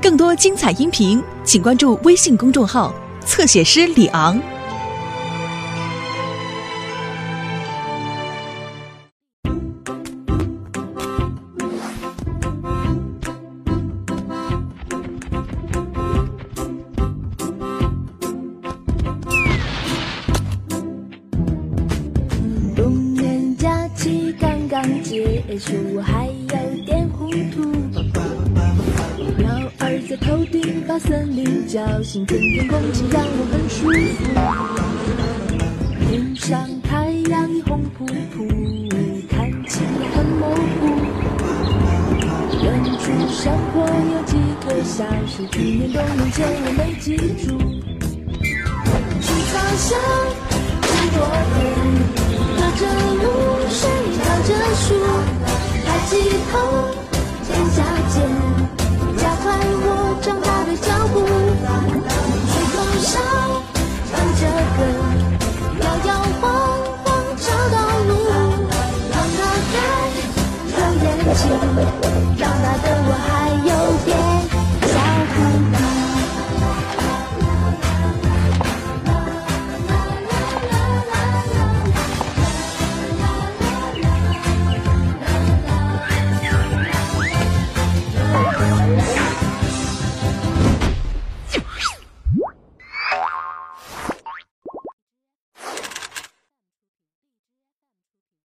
更多精彩音频，请关注微信公众号“侧写师李昂”。冬年假期刚刚结束，小心，春天空气让我很舒服。天上太阳已红扑扑，看起来很模糊。远处山坡有几棵小树，去年冬眠前我没记住。长大的我还有点小糊涂。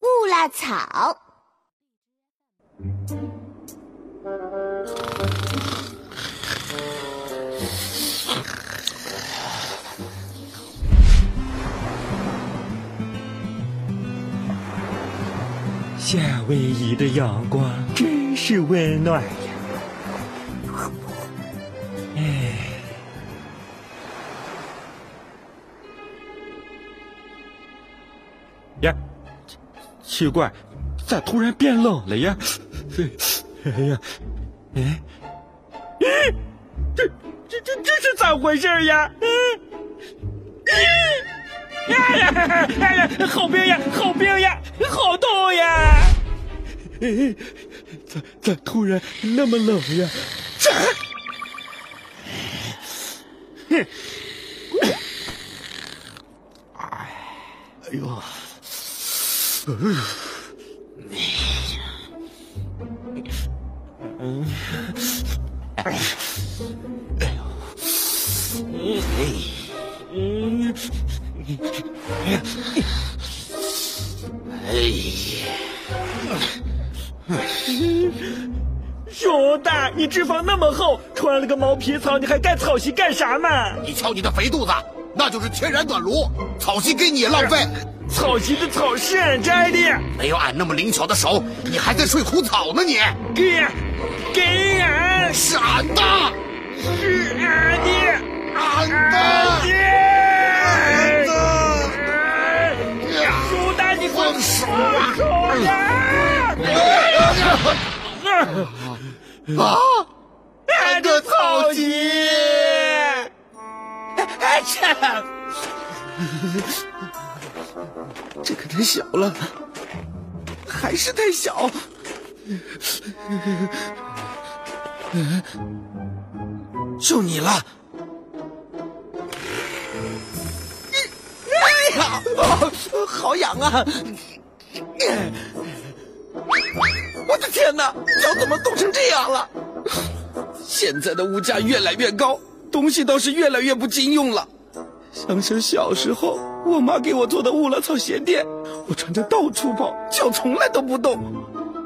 乌拉草，夏威夷的阳光真是温暖呀！哎，呀，奇怪，咋突然变冷了呀？哎呀，哎，咦，这这这这是咋回事呀？嗯，咦。呀呀哎呀！好冰呀，好冰呀，好呀！咋咋突然那么冷呀？这，哼，哎呦，嗯，哎，哎呦，哎，嗯。熊大，你脂肪那么厚，穿了个毛皮草，你还盖草席干啥嘛？你瞧你的肥肚子，那就是天然暖炉，草席给你也浪费。草席的草是俺摘的，没有俺那么灵巧的手，你还在睡枯草呢你。给，给俺，是俺的，是俺的，俺的。俺的。放手啊！俺的草鸡，哎这，这可太小了，还是太小。就你了。哎呀，好痒啊！我的天哪，脚怎么冻成这样了？现在的物价越来越高，东西倒是越来越不经用了。想想小时候，我妈给我做的乌拉草鞋垫，我穿着到处跑，脚从来都不动。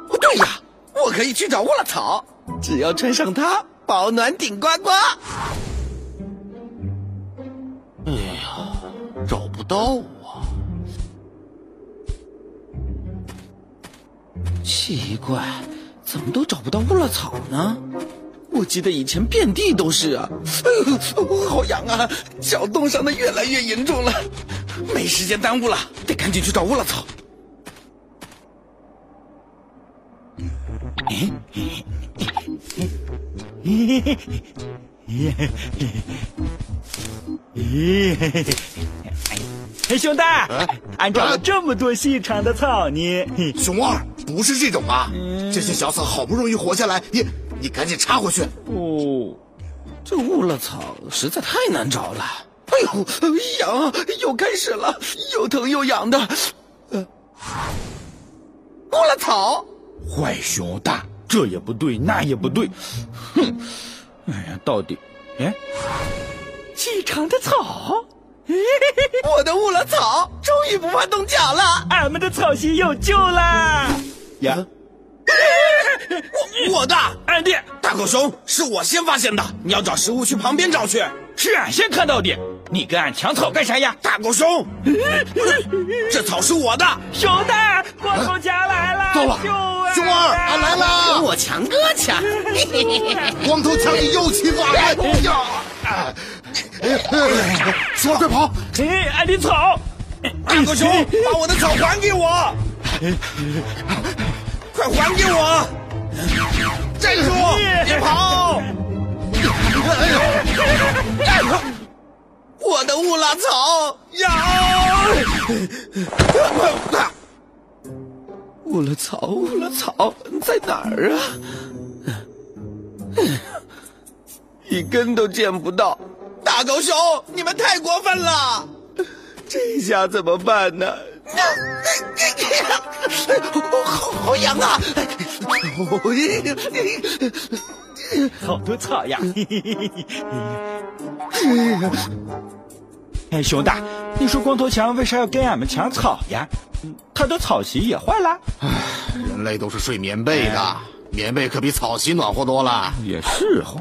不，对呀，我可以去找乌拉草，只要穿上它，保暖顶呱呱。哎呀，找不到奇怪，怎么都找不到乌拉草呢？我记得以前遍地都是啊！哎呦，好痒啊，脚冻伤的越来越严重了，没时间耽误了，得赶紧去找乌拉草。嘿，熊大，俺找了这么多细长的草呢。熊二，不是这种啊！这些小草好不容易活下来，你你赶紧插回去。哦，这乌拉草实在太难找了。哎呦，痒啊，又开始了，又疼又痒的。呃，乌拉草，坏熊大，这也不对，那也不对。哼，哎呀，到底，哎，细长的草。我的误了草终于不怕冻脚了，俺们的草席有救了！呀，我我的俺的大狗熊是我先发现的，你要找食物去旁边找去。是俺先看到的，你跟俺抢草干啥呀？大狗熊，这草是我的。熊大，光头强来了！熊二，俺来了！跟我强哥抢，光头强，你又欺负俺！呀！熊二，快跑！哎，俺的草！大狗熊，把我的草还给我！快还给我！站住！别跑！站住我的乌拉草呀！乌拉草，乌拉草在哪儿啊？一根都见不到！大狗熊，你们太过分了！这下怎么办呢？好 好痒啊！好多草呀！哎，熊大，你说光头强为啥要跟俺们抢草呀？他的草席也坏了。人类都是睡棉被的，棉被可比草席暖和多了。也是哈。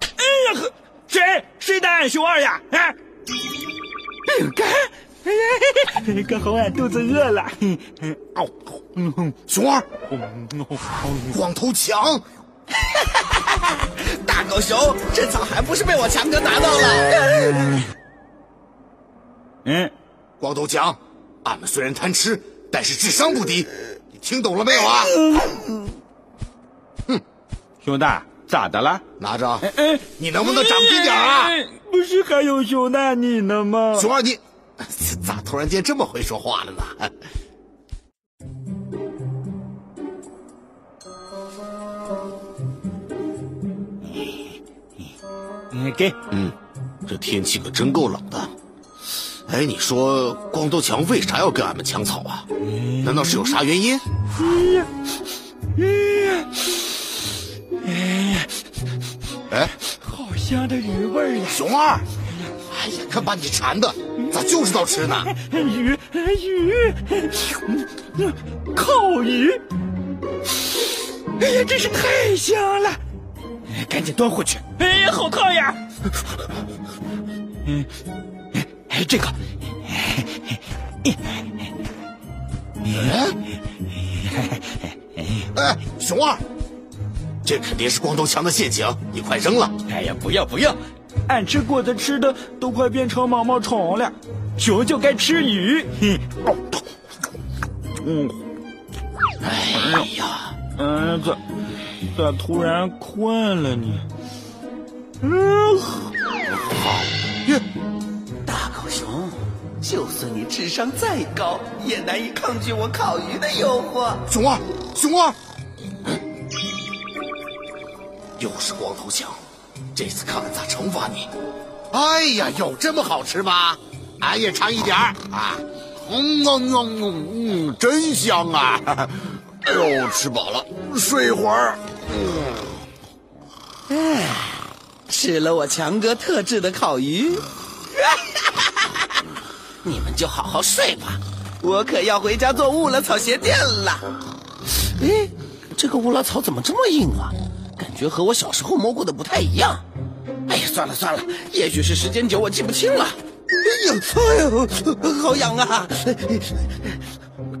哎呀呵，谁谁打俺熊二呀？哎！饼干。刚好俺肚子饿了。哦，熊二，光头强。大狗熊，这草还不是被我强哥拿到了？嗯，光头强，俺们虽然贪吃，但是智商不低，你听懂了没有啊？哼，熊大，咋的了？拿着，你能不能长逼点啊？不是还有熊大你呢吗？熊二，你 咋突然间这么会说话了呢？给，嗯，这天气可真够冷的。哎，你说光头强为啥要跟俺们抢草啊？难道是有啥原因？哎呀，哎哎，好香的鱼味呀！熊二，哎呀，可把你馋的，咋就知道吃呢？鱼，鱼，烤鱼，哎呀，真是太香了！赶紧端回去！哎呀，好烫呀！嗯，哎，这个，哎，熊二，这肯定是光头强的陷阱，你快扔了！哎呀，不要不要，俺吃果子吃的都快变成毛毛虫了，熊就该吃鱼。嗯，哎呀，儿子咋突然困了呢？嗯，好耶，大狗熊，就算你智商再高，也难以抗拒我烤鱼的诱惑。熊二，熊二，又是光头强，这次看俺咋惩罚你！哎呀，有这么好吃吗？俺也尝一点儿啊！嗯嗯嗯嗯，真香啊！哎呦，吃饱了，睡一会儿。嗯，哎。吃了我强哥特制的烤鱼，你们就好好睡吧，我可要回家做乌拉草鞋垫了。哎，这个乌拉草怎么这么硬啊？感觉和我小时候摸过的不太一样。哎呀，算了算了，也许是时间久我记不清了。哎呦，哎呦，好痒啊！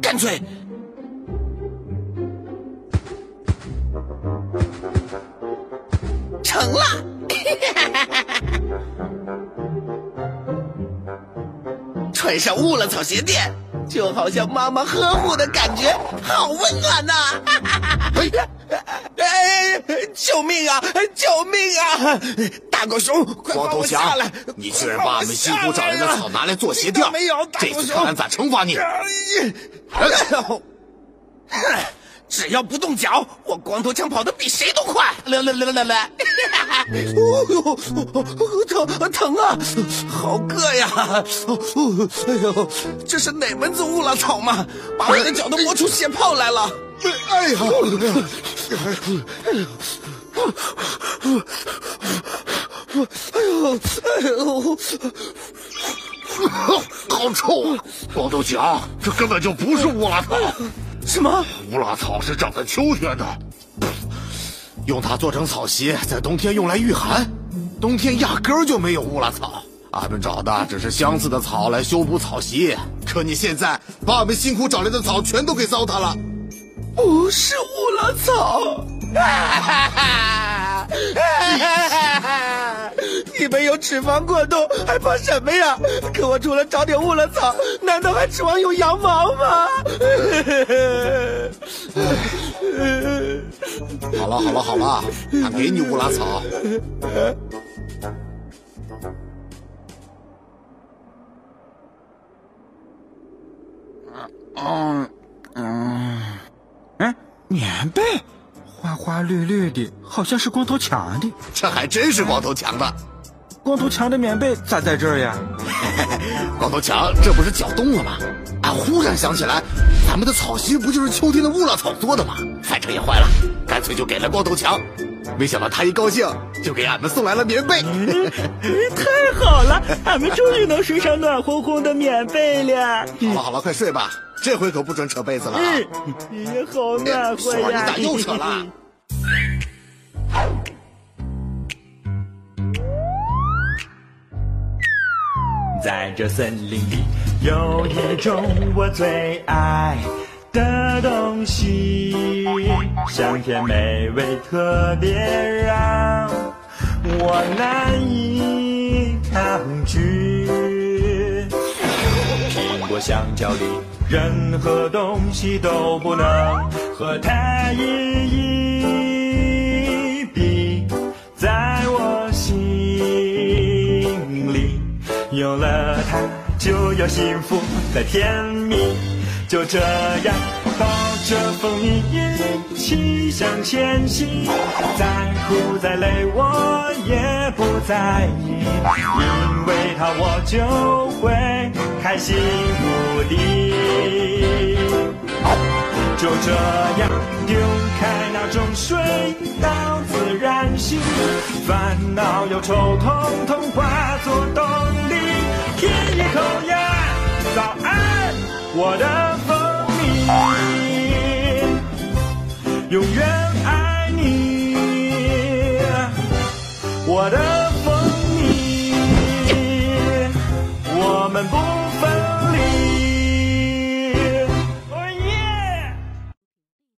干脆成了。穿上雾了草鞋垫，就好像妈妈呵护的感觉，好温暖呐！哎，救命啊！救命啊！大狗熊，快光头强，你居然把俺们辛苦找来的草拿来做鞋垫，这次看俺咋惩罚你！只要不动脚，我光头强跑得比谁都快。来来来来来，哦呦，疼疼啊，好硌呀！哦，哎呦，这是哪门子乌拉草嘛？把我的脚都磨出血泡来了！哎呀，哎呦，哎呦，好臭啊！光头强，这根本就不是乌拉草。什么？乌拉草是长在秋天的，用它做成草席，在冬天用来御寒。冬天压根儿就没有乌拉草，俺们找的只是相似的草来修补草席。可你现在把俺们辛苦找来的草全都给糟蹋了。不是乌拉草！你脂肪过多，还怕什么呀？可我除了找点乌拉草，难道还指望有羊毛吗？好了好了好了，俺给你乌拉草。嗯嗯，哎，棉被，花花绿绿的，好像是光头强的。这还真是光头强的。光头强的棉被咋在这儿呀？光头强，这不是脚冻了吗？俺忽然想起来，咱们的草席不就是秋天的乌拉草做的吗？反正也坏了，干脆就给了光头强。没想到他一高兴，就给俺们送来了棉被。太好了，俺们终于能睡上暖烘烘的棉被了。好了好了，快睡吧，这回可不准扯被子了啊！也好暖和爽儿，你！咋又扯了？在这森林里有一种我最爱的东西，香甜美味，特别让我难以抗拒。苹果、香蕉里任何东西都不能和它一一有了它，就有幸福的甜蜜。就这样抱着蜂蜜一起向前行，再苦再累我也不在意，因为它我就会开心无敌。就这样丢开那种水到自然醒，烦恼忧愁统统化作动力。一口烟，早安，我的蜂蜜，永远爱你，我的